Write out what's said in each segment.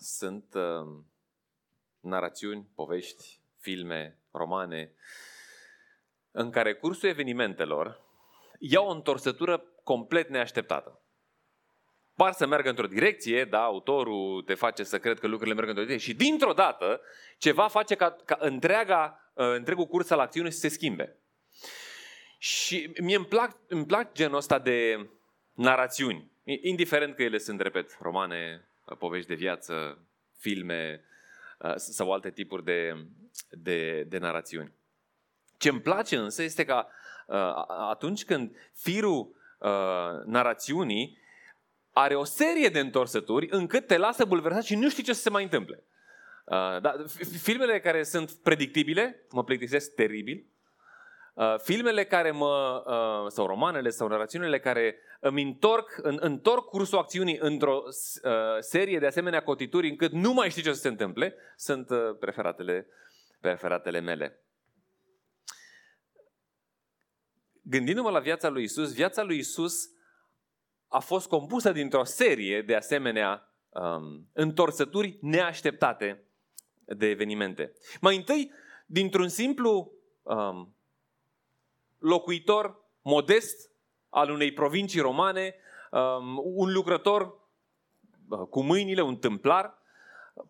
sunt uh, narațiuni, povești, filme, romane, în care cursul evenimentelor ia o întorsătură complet neașteptată. Par să meargă într-o direcție, da, autorul te face să cred că lucrurile merg într-o direcție și dintr-o dată ceva face ca, ca întreaga, uh, întregul curs al acțiunii să se schimbe. Și mie îmi plac, îmi plac genul ăsta de narațiuni, indiferent că ele sunt, repet, romane, povești de viață, filme uh, sau alte tipuri de, de, de narațiuni. Ce îmi place însă este că uh, atunci când firul uh, narațiunii are o serie de întorsături încât te lasă bulversat și nu știi ce să se mai întâmple. Da, filmele care sunt predictibile mă plictisesc teribil. Filmele care mă, sau romanele sau narațiunile care îmi întorc, în, întorc cursul acțiunii într-o uh, serie de asemenea cotituri încât nu mai știi ce să se întâmple, sunt uh, preferatele, preferatele mele. Gândindu-mă la viața lui Isus, viața lui Isus a fost compusă dintr-o serie de asemenea um, întorsături neașteptate de evenimente. Mai întâi, dintr-un simplu um, locuitor modest al unei provincii romane, um, un lucrător uh, cu mâinile, un tâmplar,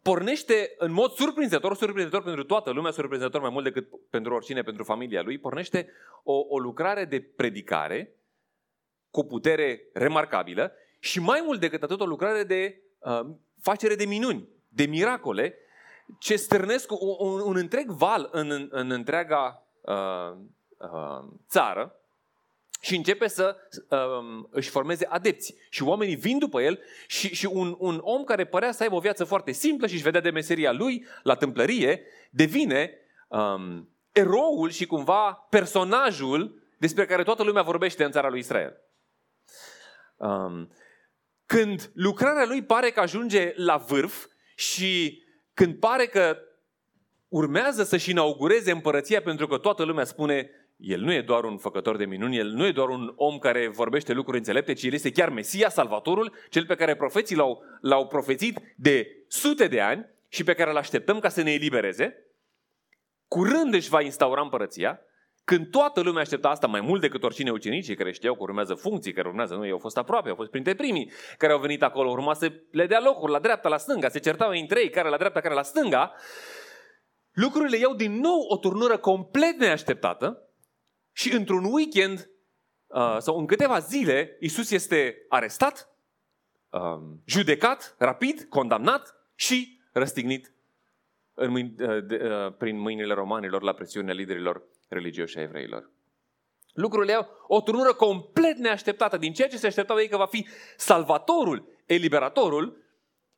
pornește în mod surprinzător, surprinzător pentru toată lumea, surprinzător mai mult decât pentru oricine, pentru familia lui, pornește o, o lucrare de predicare cu putere remarcabilă și mai mult decât atât o lucrare de uh, facere de minuni, de miracole, ce stârnesc un, un, un întreg val în, în, în întreaga uh, uh, țară și începe să um, își formeze adepți. Și oamenii vin după el și, și un, un om care părea să aibă o viață foarte simplă și își vedea de meseria lui la tâmplărie, devine um, eroul și cumva personajul despre care toată lumea vorbește în țara lui Israel. Um, când lucrarea lui pare că ajunge la vârf și când pare că urmează să-și inaugureze împărăția pentru că toată lumea spune el nu e doar un făcător de minuni, el nu e doar un om care vorbește lucruri înțelepte, ci el este chiar Mesia, Salvatorul, cel pe care profeții l-au, l-au profețit de sute de ani și pe care îl așteptăm ca să ne elibereze. Curând își va instaura împărăția, când toată lumea aștepta asta mai mult decât oricine ucenicii care știau că urmează funcții, care urmează, nu, ei au fost aproape, au fost printre primii care au venit acolo, urma să le dea locuri la dreapta, la stânga, se certau între ei, care la dreapta, care la stânga, lucrurile iau din nou o turnură complet neașteptată și într-un weekend uh, sau în câteva zile, Isus este arestat, uh, judecat, rapid, condamnat și răstignit în mâini, uh, de, uh, prin mâinile romanilor la presiunea liderilor religioși a evreilor. Lucrurile au o turnură complet neașteptată. Din ceea ce se așteptau ei că va fi salvatorul, eliberatorul,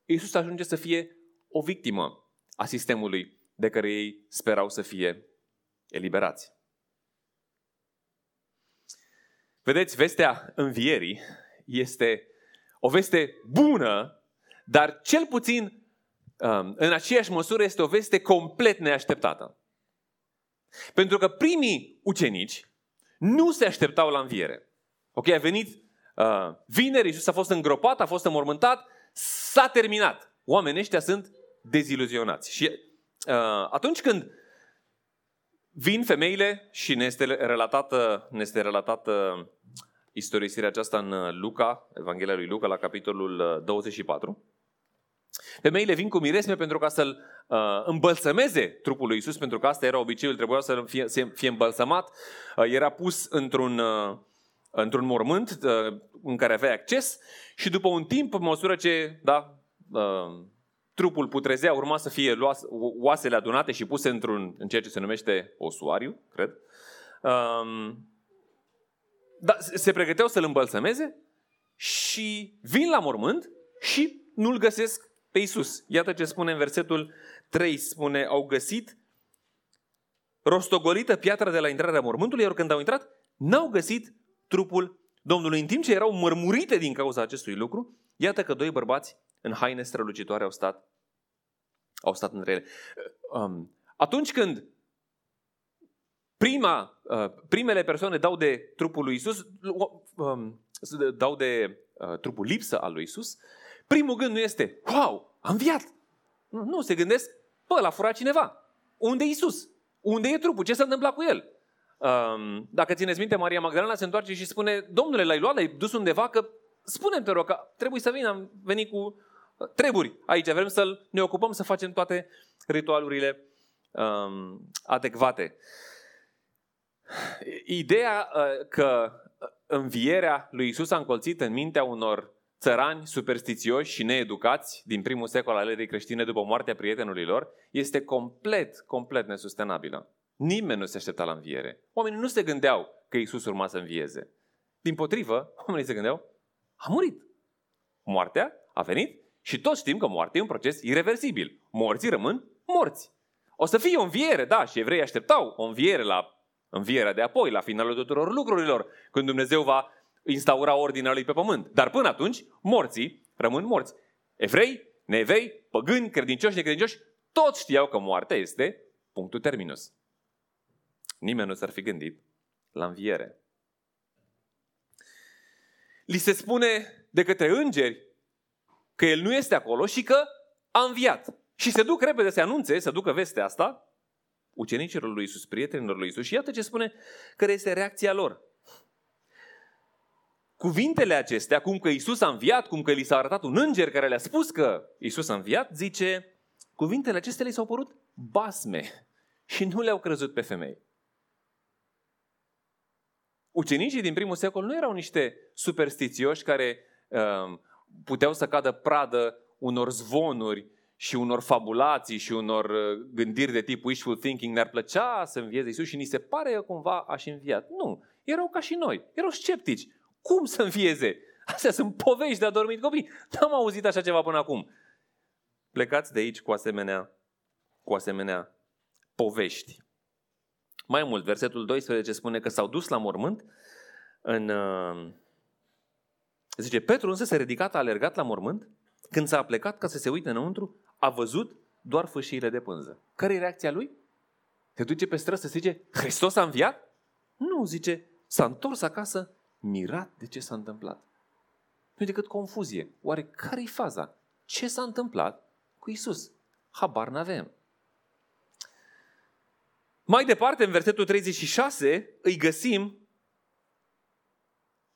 Iisus ajunge să fie o victimă a sistemului de care ei sperau să fie eliberați. Vedeți, vestea învierii este o veste bună, dar cel puțin um, în aceeași măsură este o veste complet neașteptată. Pentru că primii ucenici nu se așteptau la înviere. Ok, a venit uh, vineri, Iisus a fost îngropat, a fost înmormântat, s-a terminat. Oamenii ăștia sunt deziluzionați. Și uh, atunci când Vin femeile și ne este relatată, ne este relatată istorisirea aceasta în Luca, Evanghelia lui Luca, la capitolul 24. Uh, femeile vin cu miresme pentru ca să-l uh, îmbălsămeze trupul lui Isus, pentru că asta era obiceiul, trebuia să fie, să fie îmbălsămat. Uh, era pus într-un, uh, într-un mormânt uh, în care avea acces și după un timp, în măsură ce da, uh, trupul putrezea, urma să fie luas, oasele adunate și puse într-un, în ceea ce se numește osuariu, cred. Um, da, se pregăteau să-l îmbălsămeze și vin la mormânt și nu-l găsesc pe Isus. Iată ce spune în versetul 3, spune, au găsit rostogolită piatra de la intrarea mormântului, iar când au intrat, n-au găsit trupul Domnului. În timp ce erau mărmurite din cauza acestui lucru, iată că doi bărbați în haine strălucitoare au stat, au stat între ele. Um, atunci când prima, uh, primele persoane dau de trupul lui Isus, um, dau de uh, trupul lipsă al lui Isus, primul gând nu este, wow, am viat, Nu, nu se gândesc, bă, l-a furat cineva. Unde e Isus? Unde e trupul? Ce s-a întâmplat cu el? Um, dacă țineți minte, Maria Magdalena se întoarce și spune, domnule, l-ai luat, l-ai dus undeva, că spune-mi, te rog, că trebuie să vin, am venit cu uh, treburi aici, vrem să ne ocupăm, să facem toate ritualurile um, adecvate. Ideea uh, că învierea lui Isus a încolțit în mintea unor țărani superstițioși și needucați din primul secol al erei creștine după moartea prietenului lor este complet, complet nesustenabilă. Nimeni nu se aștepta la înviere. Oamenii nu se gândeau că Isus urma să învieze. Din potrivă, oamenii se gândeau, a murit. Moartea a venit și toți știm că moartea e un proces irreversibil. Morții rămân morți. O să fie o înviere, da, și evrei așteptau o înviere la învierea de apoi, la finalul tuturor lucrurilor, când Dumnezeu va instaura ordinea lui pe pământ. Dar până atunci, morții rămân morți. Evrei, neevrei, păgâni, credincioși, necredincioși, toți știau că moartea este punctul terminus. Nimeni nu s-ar fi gândit la înviere. Li se spune de către îngeri că el nu este acolo și că a înviat. Și se duc repede să anunțe, să ducă vestea asta ucenicilor lui Isus, prietenilor lui Isus. Și iată ce spune care este reacția lor. Cuvintele acestea, cum că Isus a înviat, cum că li s-a arătat un înger care le-a spus că Isus a înviat, zice, cuvintele acestea li s-au părut basme și nu le-au crezut pe femei. Ucenicii din primul secol nu erau niște superstițioși care uh, puteau să cadă pradă unor zvonuri și unor fabulații și unor uh, gândiri de tip wishful thinking, ne-ar plăcea să învieze Isus și ni se pare că cumva aș înviat. Nu, erau ca și noi, erau sceptici. Cum să învieze? Astea sunt povești de adormit copii. N-am auzit așa ceva până acum. Plecați de aici cu asemenea, cu asemenea povești. Mai mult, versetul 12 spune că s-au dus la mormânt în... Uh, zice, Petru însă s-a ridicat, a alergat la mormânt, când s-a plecat ca să se uite înăuntru, a văzut doar fâșiile de pânză. Care e reacția lui? Se duce pe stră să zice, Hristos a înviat? Nu, zice, s-a întors acasă mirat de ce s-a întâmplat. Nu decât confuzie. Oare care-i faza? Ce s-a întâmplat cu Isus? Habar n-avem. Mai departe, în versetul 36, îi găsim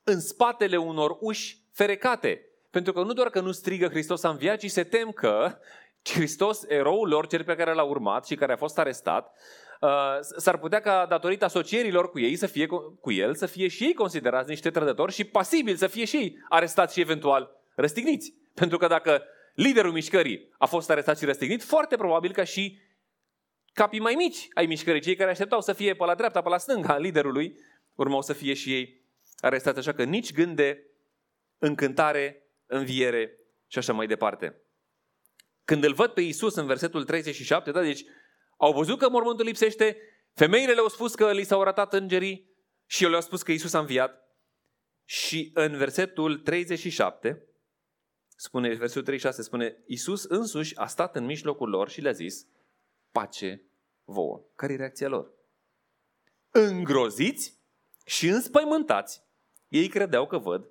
în spatele unor uși ferecate. Pentru că nu doar că nu strigă Hristos a înviat, ci se tem că Hristos, eroul lor, cel pe care l-a urmat și care a fost arestat, uh, s-ar putea ca datorită asocierilor cu ei să fie cu el să fie și ei considerați niște trădători și pasibil să fie și ei arestați și eventual răstigniți. Pentru că dacă liderul mișcării a fost arestat și răstignit, foarte probabil că și capii mai mici ai mișcării, cei care așteptau să fie pe la dreapta, pe la stânga liderului, urmau să fie și ei arestați. Așa că nici gând de încântare, înviere și așa mai departe. Când îl văd pe Isus în versetul 37, da, deci au văzut că mormântul lipsește, femeile le-au spus că li s-au arătat îngerii și eu le-au spus că Isus a înviat. Și în versetul 37, spune, versetul 36 spune, Isus însuși a stat în mijlocul lor și le-a zis, pace vouă. Care e reacția lor? Îngroziți și înspăimântați, ei credeau că văd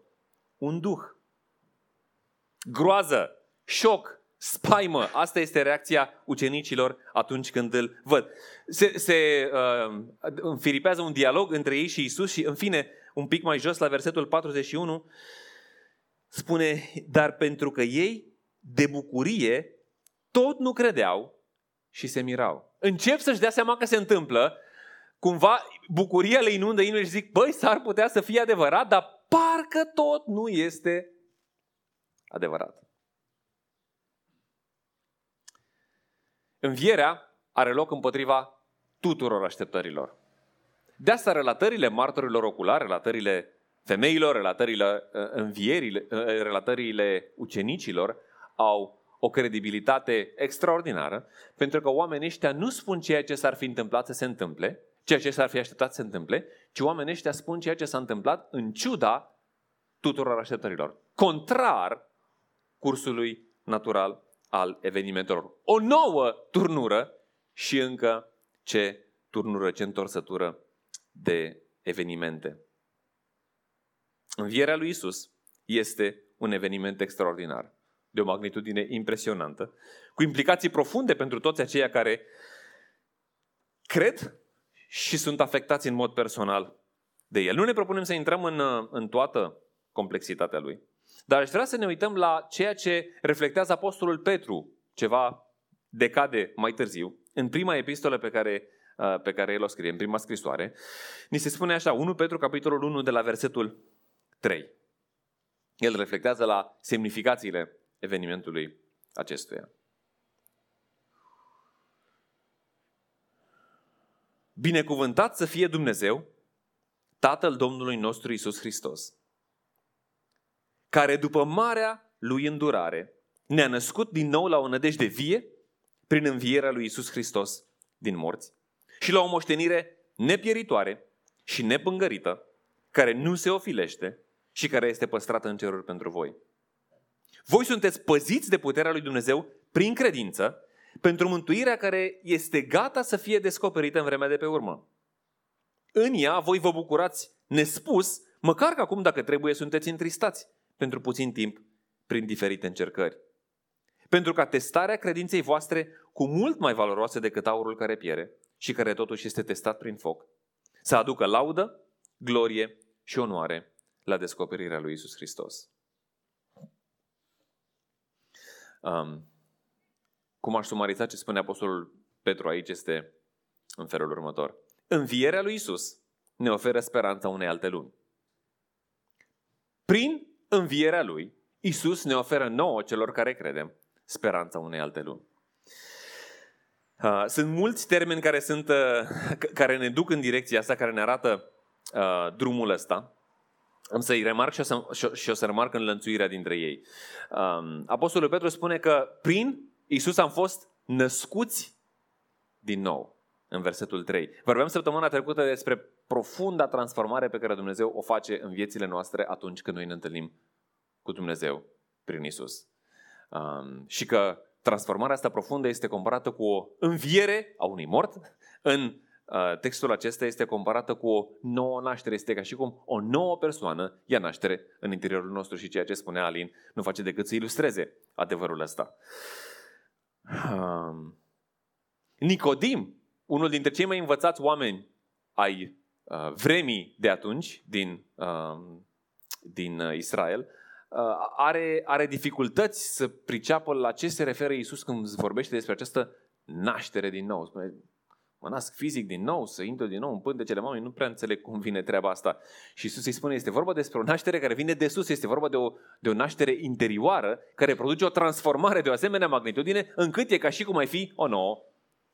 un duh. Groază, șoc, spaimă. Asta este reacția ucenicilor atunci când îl văd. Se, se uh, înfiripează un dialog între ei și Isus și, în fine, un pic mai jos, la versetul 41, spune, dar pentru că ei, de bucurie, tot nu credeau și se mirau. Încep să-și dea seama că se întâmplă, cumva bucuria le inundă inimile și zic, băi, s-ar putea să fie adevărat, dar parcă tot nu este adevărat. Învierea are loc împotriva tuturor așteptărilor. De asta relatările martorilor oculare, relatările femeilor, relatările uh, învierile, uh, relatările ucenicilor au o credibilitate extraordinară, pentru că oamenii ăștia nu spun ceea ce s-ar fi întâmplat să se întâmple, ceea ce s-ar fi așteptat să se întâmple, ci oamenii ăștia spun ceea ce s-a întâmplat în ciuda tuturor așteptărilor. Contrar cursului natural al evenimentelor. O nouă turnură și încă ce turnură, ce întorsătură de evenimente. Învierea lui Isus este un eveniment extraordinar. de o magnitudine impresionantă, cu implicații profunde pentru toți aceia care cred și sunt afectați în mod personal de el. Nu ne propunem să intrăm în, în toată complexitatea lui, dar aș vrea să ne uităm la ceea ce reflectează Apostolul Petru ceva decade mai târziu, în prima epistolă pe care, uh, pe care el o scrie, în prima scrisoare, ni se spune așa, 1 Petru, capitolul 1, de la versetul 3. El reflectează la semnificațiile evenimentului acestuia. Binecuvântat să fie Dumnezeu, Tatăl Domnului nostru Isus Hristos, care după marea lui îndurare ne-a născut din nou la o nădejde vie prin învierea lui Isus Hristos din morți și la o moștenire nepieritoare și nepângărită, care nu se ofilește și care este păstrată în ceruri pentru voi. Voi sunteți păziți de puterea lui Dumnezeu prin credință pentru mântuirea care este gata să fie descoperită în vremea de pe urmă. În ea voi vă bucurați nespus, măcar că acum, dacă trebuie, sunteți întristați pentru puțin timp prin diferite încercări. Pentru ca testarea credinței voastre, cu mult mai valoroasă decât aurul care piere și care totuși este testat prin foc, să aducă laudă, glorie și onoare la descoperirea lui Isus Hristos. Um, cum aș sumariza ce spune Apostolul Petru aici este în felul următor. Învierea lui Isus ne oferă speranța unei alte lumi. Prin învierea lui, Isus ne oferă nouă celor care credem speranța unei alte lumi. Uh, sunt mulți termeni care, sunt, uh, care ne duc în direcția asta, care ne arată uh, drumul ăsta. Am să-i remarc și o să, și o să remarc înlănțuirea dintre ei. Um, Apostolul Petru spune că prin Isus am fost născuți din nou, în versetul 3. Vorbeam săptămâna trecută despre profunda transformare pe care Dumnezeu o face în viețile noastre atunci când noi ne întâlnim cu Dumnezeu prin Isus. Um, și că transformarea asta profundă este comparată cu o înviere a unui mort. În uh, textul acesta este comparată cu o nouă naștere. Este ca și cum o nouă persoană ia naștere în interiorul nostru și ceea ce spunea Alin nu face decât să ilustreze adevărul ăsta. Um, Nicodim, unul dintre cei mai învățați oameni ai uh, vremii de atunci din, uh, din uh, Israel, Uh, are, are dificultăți să priceapă la ce se referă Iisus când vorbește despre această naștere din nou. Spune, mă nasc fizic din nou, să intru din nou în pântecele mamei, nu prea înțeleg cum vine treaba asta. Și Iisus îi spune, este vorba despre o naștere care vine de sus, este vorba de o, de o naștere interioară care produce o transformare de o asemenea magnitudine încât e ca și cum ai fi o nouă,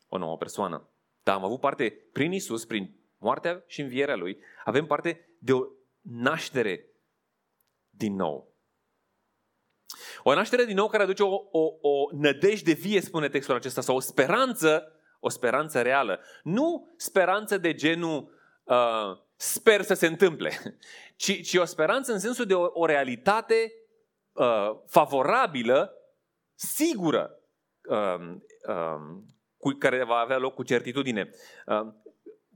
o nouă persoană. Dar am avut parte prin Iisus, prin moartea și învierea Lui, avem parte de o naștere din nou. O naștere din nou care aduce o, o, o nădejde vie, spune textul acesta, sau o speranță, o speranță reală. Nu speranță de genul uh, sper să se întâmple, ci, ci o speranță în sensul de o, o realitate uh, favorabilă, sigură, uh, uh, cu, care va avea loc cu certitudine. Uh,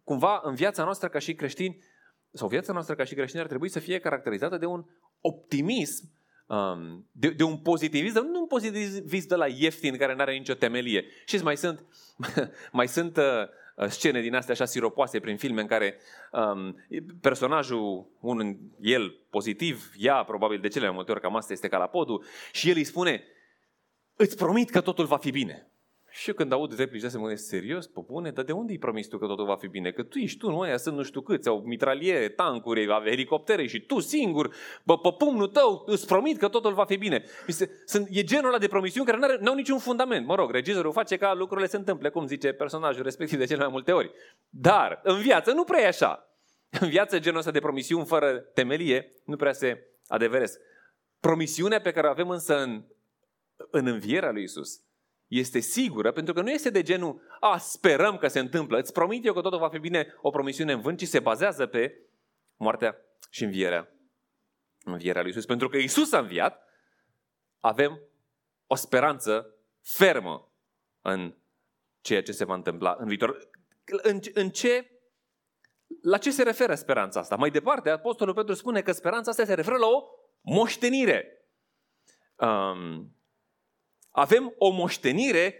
cumva, în viața noastră ca și creștini, sau viața noastră ca și creștini ar trebui să fie caracterizată de un optimism um, de, de un pozitivism, nu un pozitivism de la ieftin care nu are nicio temelie. Și mai sunt, mai sunt uh, scene din astea așa siropoase prin filme în care um, personajul, un el pozitiv, ea probabil de cele mai multe ori, cam asta este calapodul, și el îi spune, îți promit că totul va fi bine. Și eu când aud replicile astea, mă gândesc, serios, pe bune, dar de unde îi promis tu că totul va fi bine? Că tu ești tu, nu aia sunt nu știu câți, au mitraliere, tancuri, helicoptere și tu singur, bă, pe pumnul tău, îți promit că totul va fi bine. Sunt, e genul ăla de promisiuni care nu au niciun fundament. Mă rog, regizorul face ca lucrurile se întâmple, cum zice personajul respectiv de cele mai multe ori. Dar, în viață nu prea e așa. În viață, genul ăsta de promisiuni fără temelie nu prea se adeveresc. Promisiunea pe care o avem însă în, în învierea lui Isus este sigură, pentru că nu este de genul, a, sperăm că se întâmplă, îți promit eu că totul va fi bine, o promisiune în vânt, ci se bazează pe moartea și învierea, învierea lui Isus. Pentru că Isus a înviat, avem o speranță fermă în ceea ce se va întâmpla în viitor. În, în ce, la ce se referă speranța asta? Mai departe, Apostolul Petru spune că speranța asta se referă la o moștenire. Um, avem o moștenire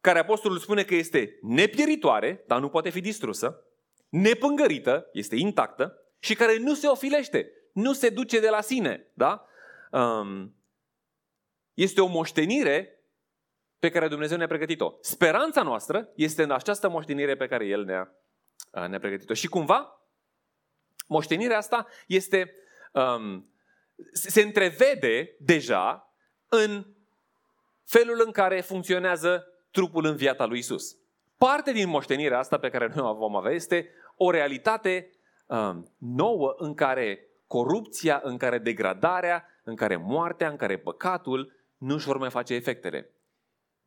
care apostolul spune că este nepieritoare, dar nu poate fi distrusă, nepângărită, este intactă și care nu se ofilește, nu se duce de la sine. Da? Um, este o moștenire pe care Dumnezeu ne-a pregătit-o. Speranța noastră este în această moștenire pe care El ne-a, ne-a pregătit-o. Și cumva, moștenirea asta este, um, se întrevede deja în felul în care funcționează trupul în viața lui Isus. Parte din moștenirea asta pe care noi o vom avea este o realitate um, nouă în care corupția, în care degradarea, în care moartea, în care păcatul nu își vor mai face efectele.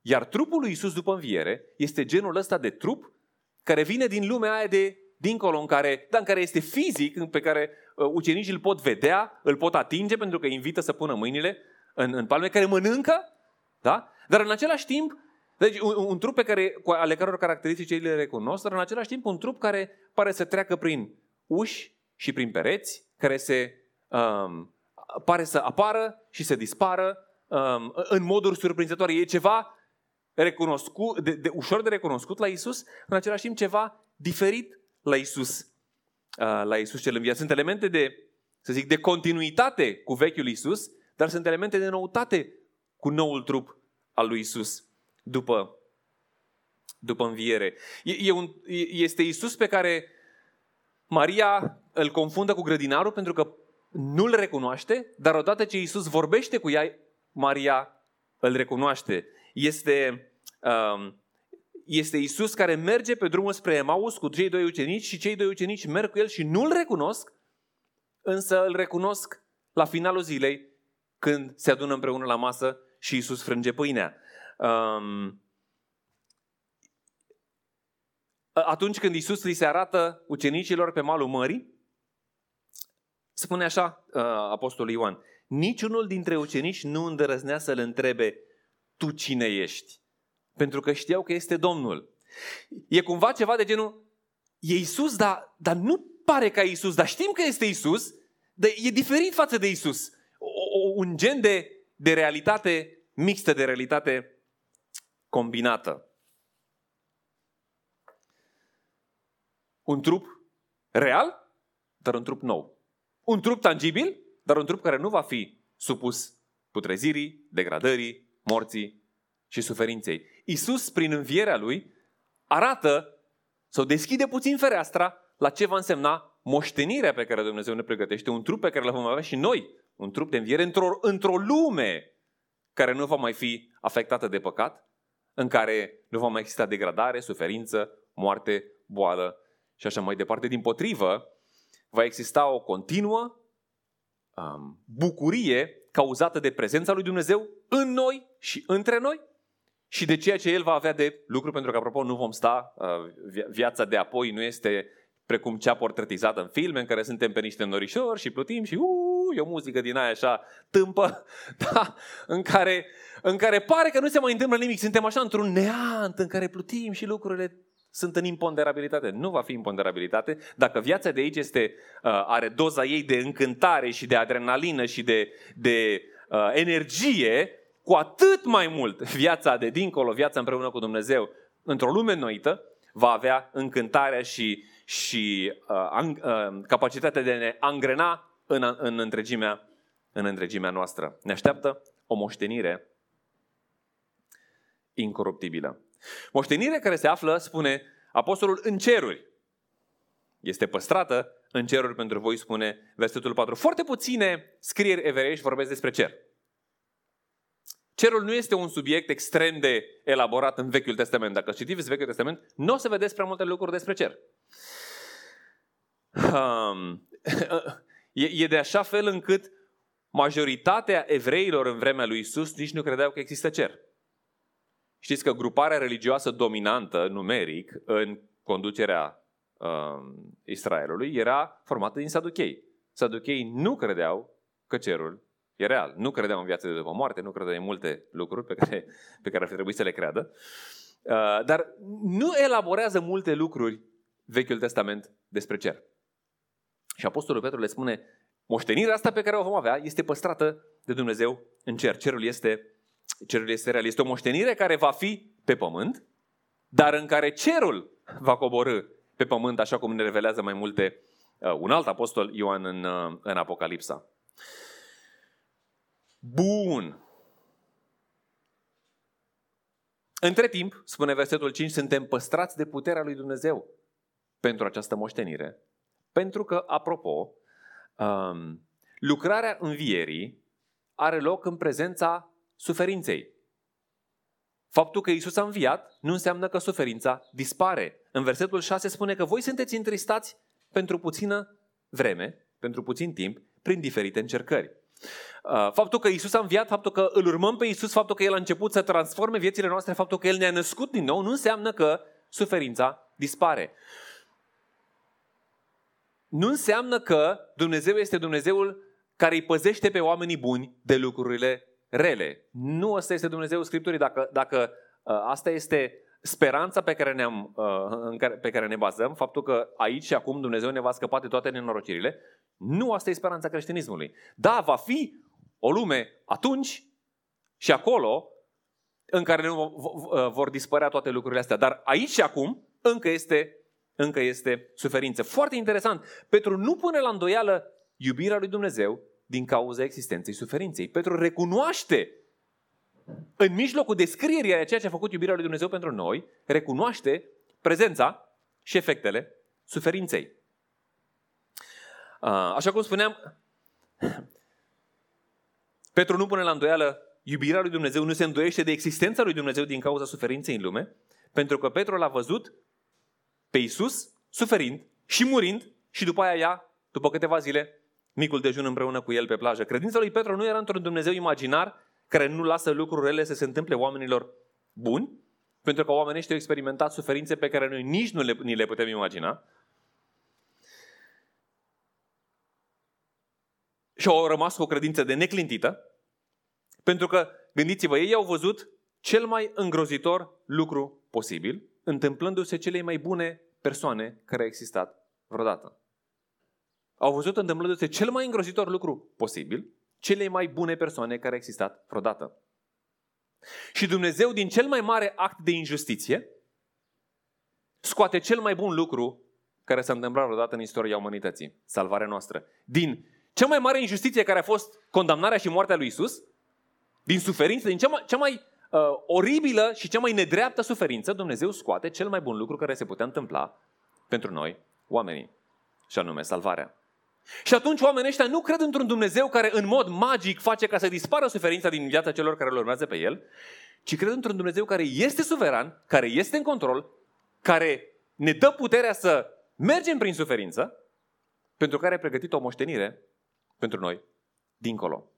Iar trupul lui Isus după înviere este genul ăsta de trup care vine din lumea aia de dincolo, în care, dar în care este fizic, pe care uh, ucenicii îl pot vedea, îl pot atinge pentru că invită să pună mâinile în, în palme, care mănâncă, da? dar în același timp deci un, un trup pe care, cu ale căror caracteristici ei le recunosc, dar în același timp un trup care pare să treacă prin uși și prin pereți, care se um, pare să apară și să dispară um, în moduri surprinzătoare. E ceva recunoscut, de, de, ușor de recunoscut la Isus, în același timp ceva diferit la Isus, uh, la Isus cel înviat. Sunt elemente de, să zic, de continuitate cu vechiul Isus, dar sunt elemente de noutate cu noul trup al lui Isus după, după înviere. E, e un, este Isus pe care Maria îl confundă cu grădinarul pentru că nu-l recunoaște, dar odată ce Isus vorbește cu ea, Maria îl recunoaște. Este, um, este Isus care merge pe drumul spre Emaus cu cei doi ucenici și cei doi ucenici merg cu el și nu-l recunosc, însă îl recunosc la finalul zilei când se adună împreună la masă și Isus frânge pâinea. Um, atunci când Isus li se arată ucenicilor pe malul mării, spune așa uh, Apostolul Ioan, niciunul dintre ucenici nu îndrăznea să-l întrebe, tu cine ești? Pentru că știau că este Domnul. E cumva ceva de genul, e Isus, dar, dar nu pare ca Isus, dar știm că este Isus, dar e diferit față de Isus. O, o, un gen de, de realitate mixtă, de realitate combinată. Un trup real, dar un trup nou. Un trup tangibil, dar un trup care nu va fi supus putrezirii, degradării, morții și suferinței. Isus, prin învierea lui, arată sau deschide puțin fereastra la ce va însemna moștenirea pe care Dumnezeu ne pregătește, un trup pe care îl vom avea și noi, un trup de înviere într-o, într-o lume care nu va mai fi afectată de păcat, în care nu va mai exista degradare, suferință, moarte, boală și așa mai departe. Din potrivă, va exista o continuă um, bucurie cauzată de prezența lui Dumnezeu în noi și între noi și de ceea ce El va avea de lucru, pentru că, apropo, nu vom sta, uh, viața de apoi nu este precum cea portretizată în filme, în care suntem pe niște norișori și plutim și uh, e o muzică din aia așa tâmpă, da, în, care, în care pare că nu se mai întâmplă nimic. Suntem așa într-un neant în care plutim și lucrurile sunt în imponderabilitate. Nu va fi imponderabilitate dacă viața de aici este, uh, are doza ei de încântare și de adrenalină și de, de uh, energie, cu atât mai mult viața de dincolo, viața împreună cu Dumnezeu, într-o lume noită, va avea încântarea și, și uh, an, uh, capacitatea de a ne angrena în, în, întregimea, în întregimea noastră. Ne așteaptă o moștenire incoruptibilă. Moștenire care se află, spune apostolul, în ceruri. Este păstrată în ceruri pentru voi, spune versetul 4. Foarte puține scrieri evreiești vorbesc despre cer. Cerul nu este un subiect extrem de elaborat în Vechiul Testament. Dacă citiți Vechiul Testament, nu o să vedeți prea multe lucruri despre cer. Um, e, e de așa fel încât majoritatea evreilor în vremea lui Isus nici nu credeau că există cer. Știți că gruparea religioasă dominantă, numeric, în conducerea um, Israelului era formată din saduchei. Saduchei nu credeau că cerul e real. Nu credeau în viața de după moarte, nu credeau în multe lucruri pe care, pe care ar fi trebuit să le creadă. Uh, dar nu elaborează multe lucruri Vechiul Testament despre cer. Și Apostolul Petru le spune, moștenirea asta pe care o vom avea este păstrată de Dumnezeu în cer. Cerul este cerul este real. Este o moștenire care va fi pe pământ, dar în care cerul va coborâ pe pământ, așa cum ne revelează mai multe uh, un alt apostol, Ioan, în, uh, în Apocalipsa. Bun. Între timp, spune versetul 5, suntem păstrați de puterea lui Dumnezeu pentru această moștenire. Pentru că, apropo, um, lucrarea învierii are loc în prezența suferinței. Faptul că Isus a înviat nu înseamnă că suferința dispare. În versetul 6 spune că voi sunteți întristați pentru puțină vreme, pentru puțin timp, prin diferite încercări. Uh, faptul că Isus a înviat, faptul că îl urmăm pe Isus, faptul că El a început să transforme viețile noastre, faptul că El ne-a născut din nou, nu înseamnă că suferința dispare. Nu înseamnă că Dumnezeu este Dumnezeul care îi păzește pe oamenii buni de lucrurile rele. Nu ăsta este Dumnezeul Scripturii. Dacă, dacă uh, asta este speranța pe care, ne-am, uh, în care, pe care ne bazăm, faptul că aici și acum Dumnezeu ne va scăpa de toate nenorocirile, nu asta e speranța creștinismului. Da, va fi o lume atunci și acolo în care nu uh, vor dispărea toate lucrurile astea. Dar aici și acum încă este, încă este suferință. Foarte interesant. Petru nu pune la îndoială iubirea lui Dumnezeu din cauza existenței suferinței. Petru recunoaște în mijlocul descrierii a ceea ce a făcut iubirea lui Dumnezeu pentru noi, recunoaște prezența și efectele suferinței. Așa cum spuneam, Petru nu pune la îndoială iubirea lui Dumnezeu, nu se îndoiește de existența lui Dumnezeu din cauza suferinței în lume, pentru că Petru l-a văzut pe Isus suferind și murind și după aia ia, după câteva zile, micul dejun împreună cu el pe plajă. Credința lui Petru nu era într-un Dumnezeu imaginar care nu lasă lucruri rele să se întâmple oamenilor buni, pentru că oamenii ăștia au experimentat suferințe pe care noi nici nu le, ni le putem imagina. Și au rămas cu o credință de neclintită, pentru că, gândiți-vă, ei au văzut cel mai îngrozitor lucru posibil, întâmplându-se cele mai bune persoane care au existat vreodată. Au văzut întâmplându-se cel mai îngrozitor lucru posibil, cele mai bune persoane care au existat vreodată. Și Dumnezeu, din cel mai mare act de injustiție, scoate cel mai bun lucru care s-a întâmplat vreodată în istoria umanității, salvarea noastră. Din cea mai mare injustiție care a fost condamnarea și moartea lui Isus, din suferință, din cea mai, cea mai uh, oribilă și cea mai nedreaptă suferință, Dumnezeu scoate cel mai bun lucru care se putea întâmpla pentru noi, oamenii, și anume salvarea. Și atunci oamenii ăștia nu cred într-un Dumnezeu care în mod magic face ca să dispară suferința din viața celor care îl urmează pe El, ci cred într-un Dumnezeu care este suveran, care este în control, care ne dă puterea să mergem prin suferință, pentru care a pregătit o moștenire pentru noi dincolo.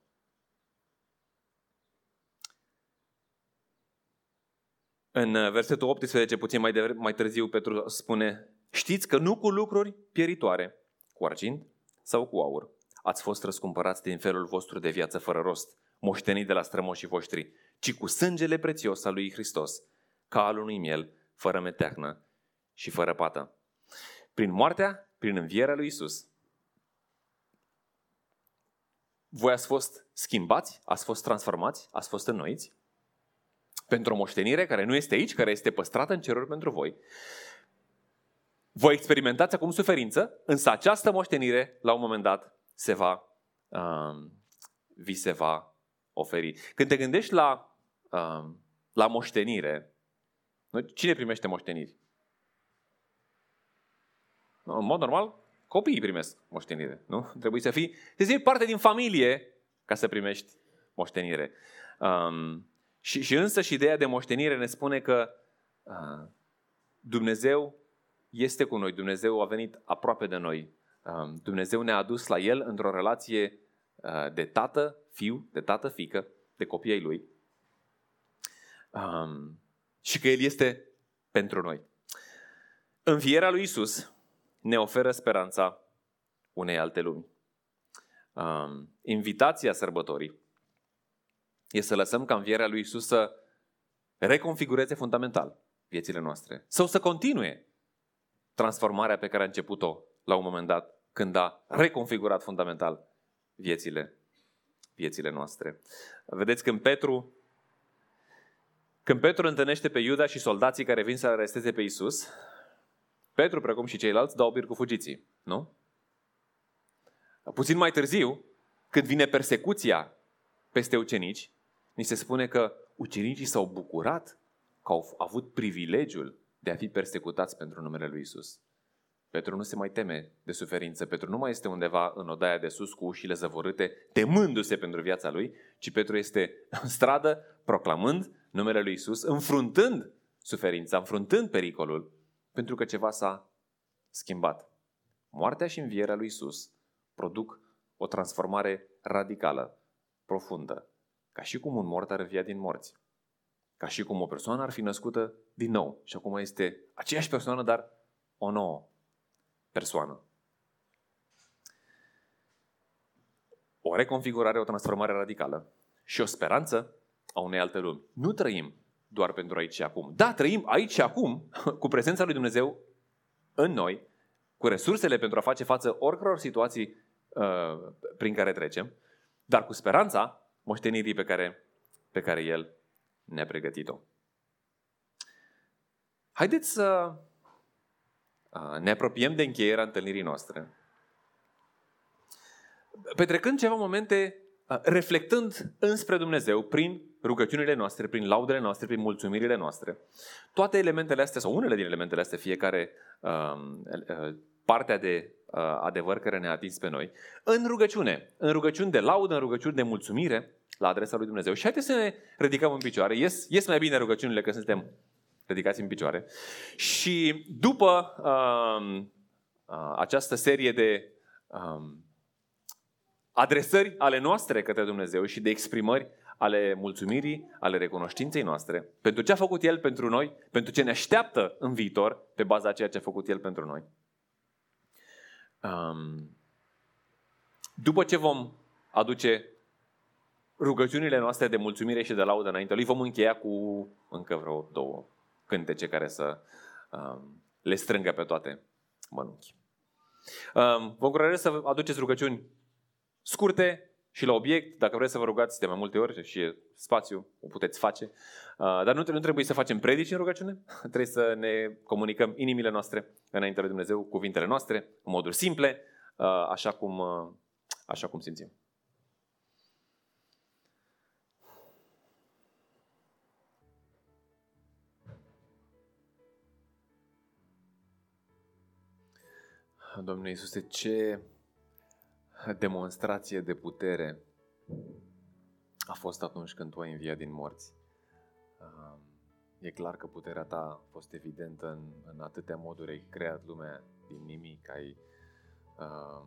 În versetul 18, puțin mai, de, mai târziu, Petru spune Știți că nu cu lucruri pieritoare, cu argint, sau cu aur. Ați fost răscumpărați din felul vostru de viață fără rost, moștenit de la strămoșii voștri, ci cu sângele prețios al lui Hristos, ca al unui miel, fără meteahnă și fără pată. Prin moartea, prin învierea lui Isus, voi ați fost schimbați, ați fost transformați, ați fost înnoiți pentru o moștenire care nu este aici, care este păstrată în ceruri pentru voi voi experimentați acum suferință, însă această moștenire, la un moment dat, se va, um, vi se va oferi. Când te gândești la, um, la moștenire, cine primește moșteniri? În mod normal, copiii primesc moștenire. Nu? Trebuie să fii, să fii parte din familie ca să primești moștenire. Um, și, și însă și ideea de moștenire ne spune că uh, Dumnezeu este cu noi, Dumnezeu a venit aproape de noi. Um, Dumnezeu ne-a adus la El într-o relație uh, de tată, fiu, de tată, fică, de copii ai Lui. Um, și că El este pentru noi. Învierea lui Isus ne oferă speranța unei alte lumi. Um, invitația sărbătorii este să lăsăm ca învierea lui Isus să reconfigureze fundamental viețile noastre. Sau să continue transformarea pe care a început-o la un moment dat, când a reconfigurat fundamental viețile, viețile noastre. Vedeți când Petru Când Petru întâlnește pe Iuda și soldații care vin să aresteze pe Isus, Petru, precum și ceilalți, dau bir cu fugiții, nu? Puțin mai târziu, când vine persecuția peste ucenici, ni se spune că ucenicii s-au bucurat că au avut privilegiul de a fi persecutați pentru numele lui Isus. Petru nu se mai teme de suferință. Petru nu mai este undeva în odaia de sus cu ușile zăvorâte, temându-se pentru viața lui, ci Petru este în stradă, proclamând numele lui Isus, înfruntând suferința, înfruntând pericolul, pentru că ceva s-a schimbat. Moartea și învierea lui Isus produc o transformare radicală, profundă, ca și cum un mort ar via din morți. Ca și cum o persoană ar fi născută din nou și acum este aceeași persoană, dar o nouă persoană. O reconfigurare, o transformare radicală și o speranță a unei alte lumi. Nu trăim doar pentru aici și acum. Da, trăim aici și acum cu prezența lui Dumnezeu în noi, cu resursele pentru a face față oricăror situații uh, prin care trecem, dar cu speranța moștenirii pe care, pe care El ne-a pregătit-o. Haideți să ne apropiem de încheierea întâlnirii noastre. Petrecând ceva momente reflectând înspre Dumnezeu prin rugăciunile noastre, prin laudele noastre, prin mulțumirile noastre. Toate elementele astea, sau unele din elementele astea, fiecare uh, partea de uh, adevăr care ne-a atins pe noi, în rugăciune, în rugăciuni de laudă, în rugăciuni de mulțumire la adresa lui Dumnezeu. Și haideți să ne ridicăm în picioare. Ies, ies mai bine rugăciunile că suntem ridicați în picioare. Și după uh, uh, această serie de uh, adresări ale noastre către Dumnezeu și de exprimări ale mulțumirii, ale recunoștinței noastre, pentru ce a făcut El pentru noi, pentru ce ne așteaptă în viitor, pe baza a ceea ce a făcut El pentru noi. Um, după ce vom aduce rugăciunile noastre de mulțumire și de laudă înainte lui, vom încheia cu încă vreo două cântece care să um, le strângă pe toate mănunchi. Um, vă încurajez să aduceți rugăciuni scurte și la obiect. Dacă vreți să vă rugați de mai multe ori și e spațiu, o puteți face. Uh, dar nu, nu trebuie să facem predici în rugăciune. trebuie să ne comunicăm inimile noastre înainte lui Dumnezeu, cuvintele noastre, în moduri simple, uh, așa cum, uh, așa cum simțim. Domnule Iisuse, ce demonstrație de putere a fost atunci când Tu ai înviat din morți. E clar că puterea Ta a fost evidentă în, în atâtea moduri. Ai creat lumea din nimic, ai, uh,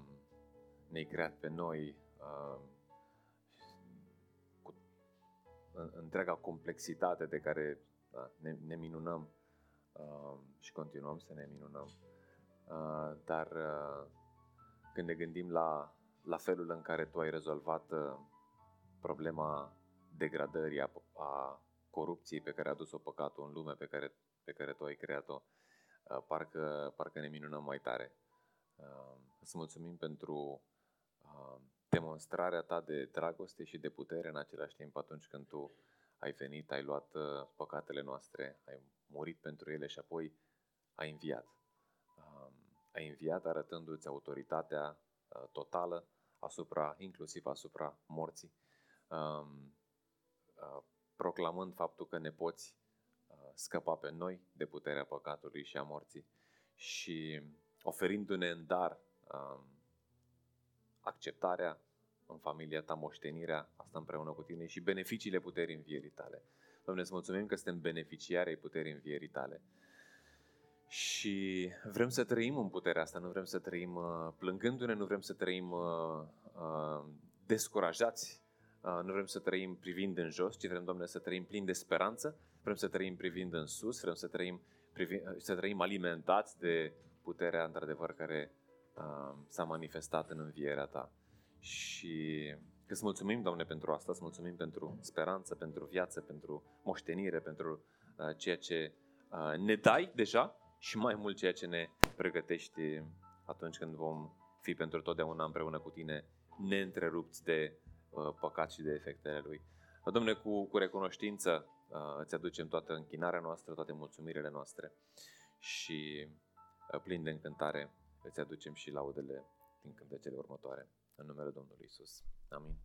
ne-ai creat pe noi uh, cu întreaga complexitate de care da, ne, ne minunăm uh, și continuăm să ne minunăm. Uh, dar uh, când ne gândim la, la felul în care tu ai rezolvat uh, problema degradării, a, a corupției pe care a adus-o păcatul în lume, pe care, pe care tu ai creat-o, parcă, parcă ne minunăm mai tare. Să mulțumim pentru demonstrarea ta de dragoste și de putere în același timp atunci când tu ai venit, ai luat păcatele noastre, ai murit pentru ele și apoi ai înviat ai înviat arătându-ți autoritatea uh, totală asupra, inclusiv asupra morții, um, uh, proclamând faptul că ne poți uh, scăpa pe noi de puterea păcatului și a morții și oferindu-ne în dar um, acceptarea în familia ta, moștenirea asta împreună cu tine și beneficiile puterii învierii tale. Doamne, îți mulțumim că suntem beneficiari ai puterii învierii tale. Și vrem să trăim în puterea asta, nu vrem să trăim uh, plângându-ne, nu vrem să trăim uh, uh, descurajați, uh, nu vrem să trăim privind în jos, ci vrem, Doamne, să trăim plin de speranță, vrem să trăim privind în sus, vrem să trăim, privind, uh, să trăim alimentați de puterea, într-adevăr, care uh, s-a manifestat în învierea Ta. Și îți mulțumim, Doamne, pentru asta, îți mulțumim pentru speranță, pentru viață, pentru moștenire, pentru uh, ceea ce uh, ne dai deja, și mai mult ceea ce ne pregătești atunci când vom fi pentru totdeauna împreună cu tine, neîntrerupți de uh, păcat și de efectele lui. Domnule, cu, cu recunoștință uh, îți aducem toată închinarea noastră, toate mulțumirile noastre și uh, plin de încântare îți aducem și laudele din cântecele următoare. În numele Domnului Isus. Amin.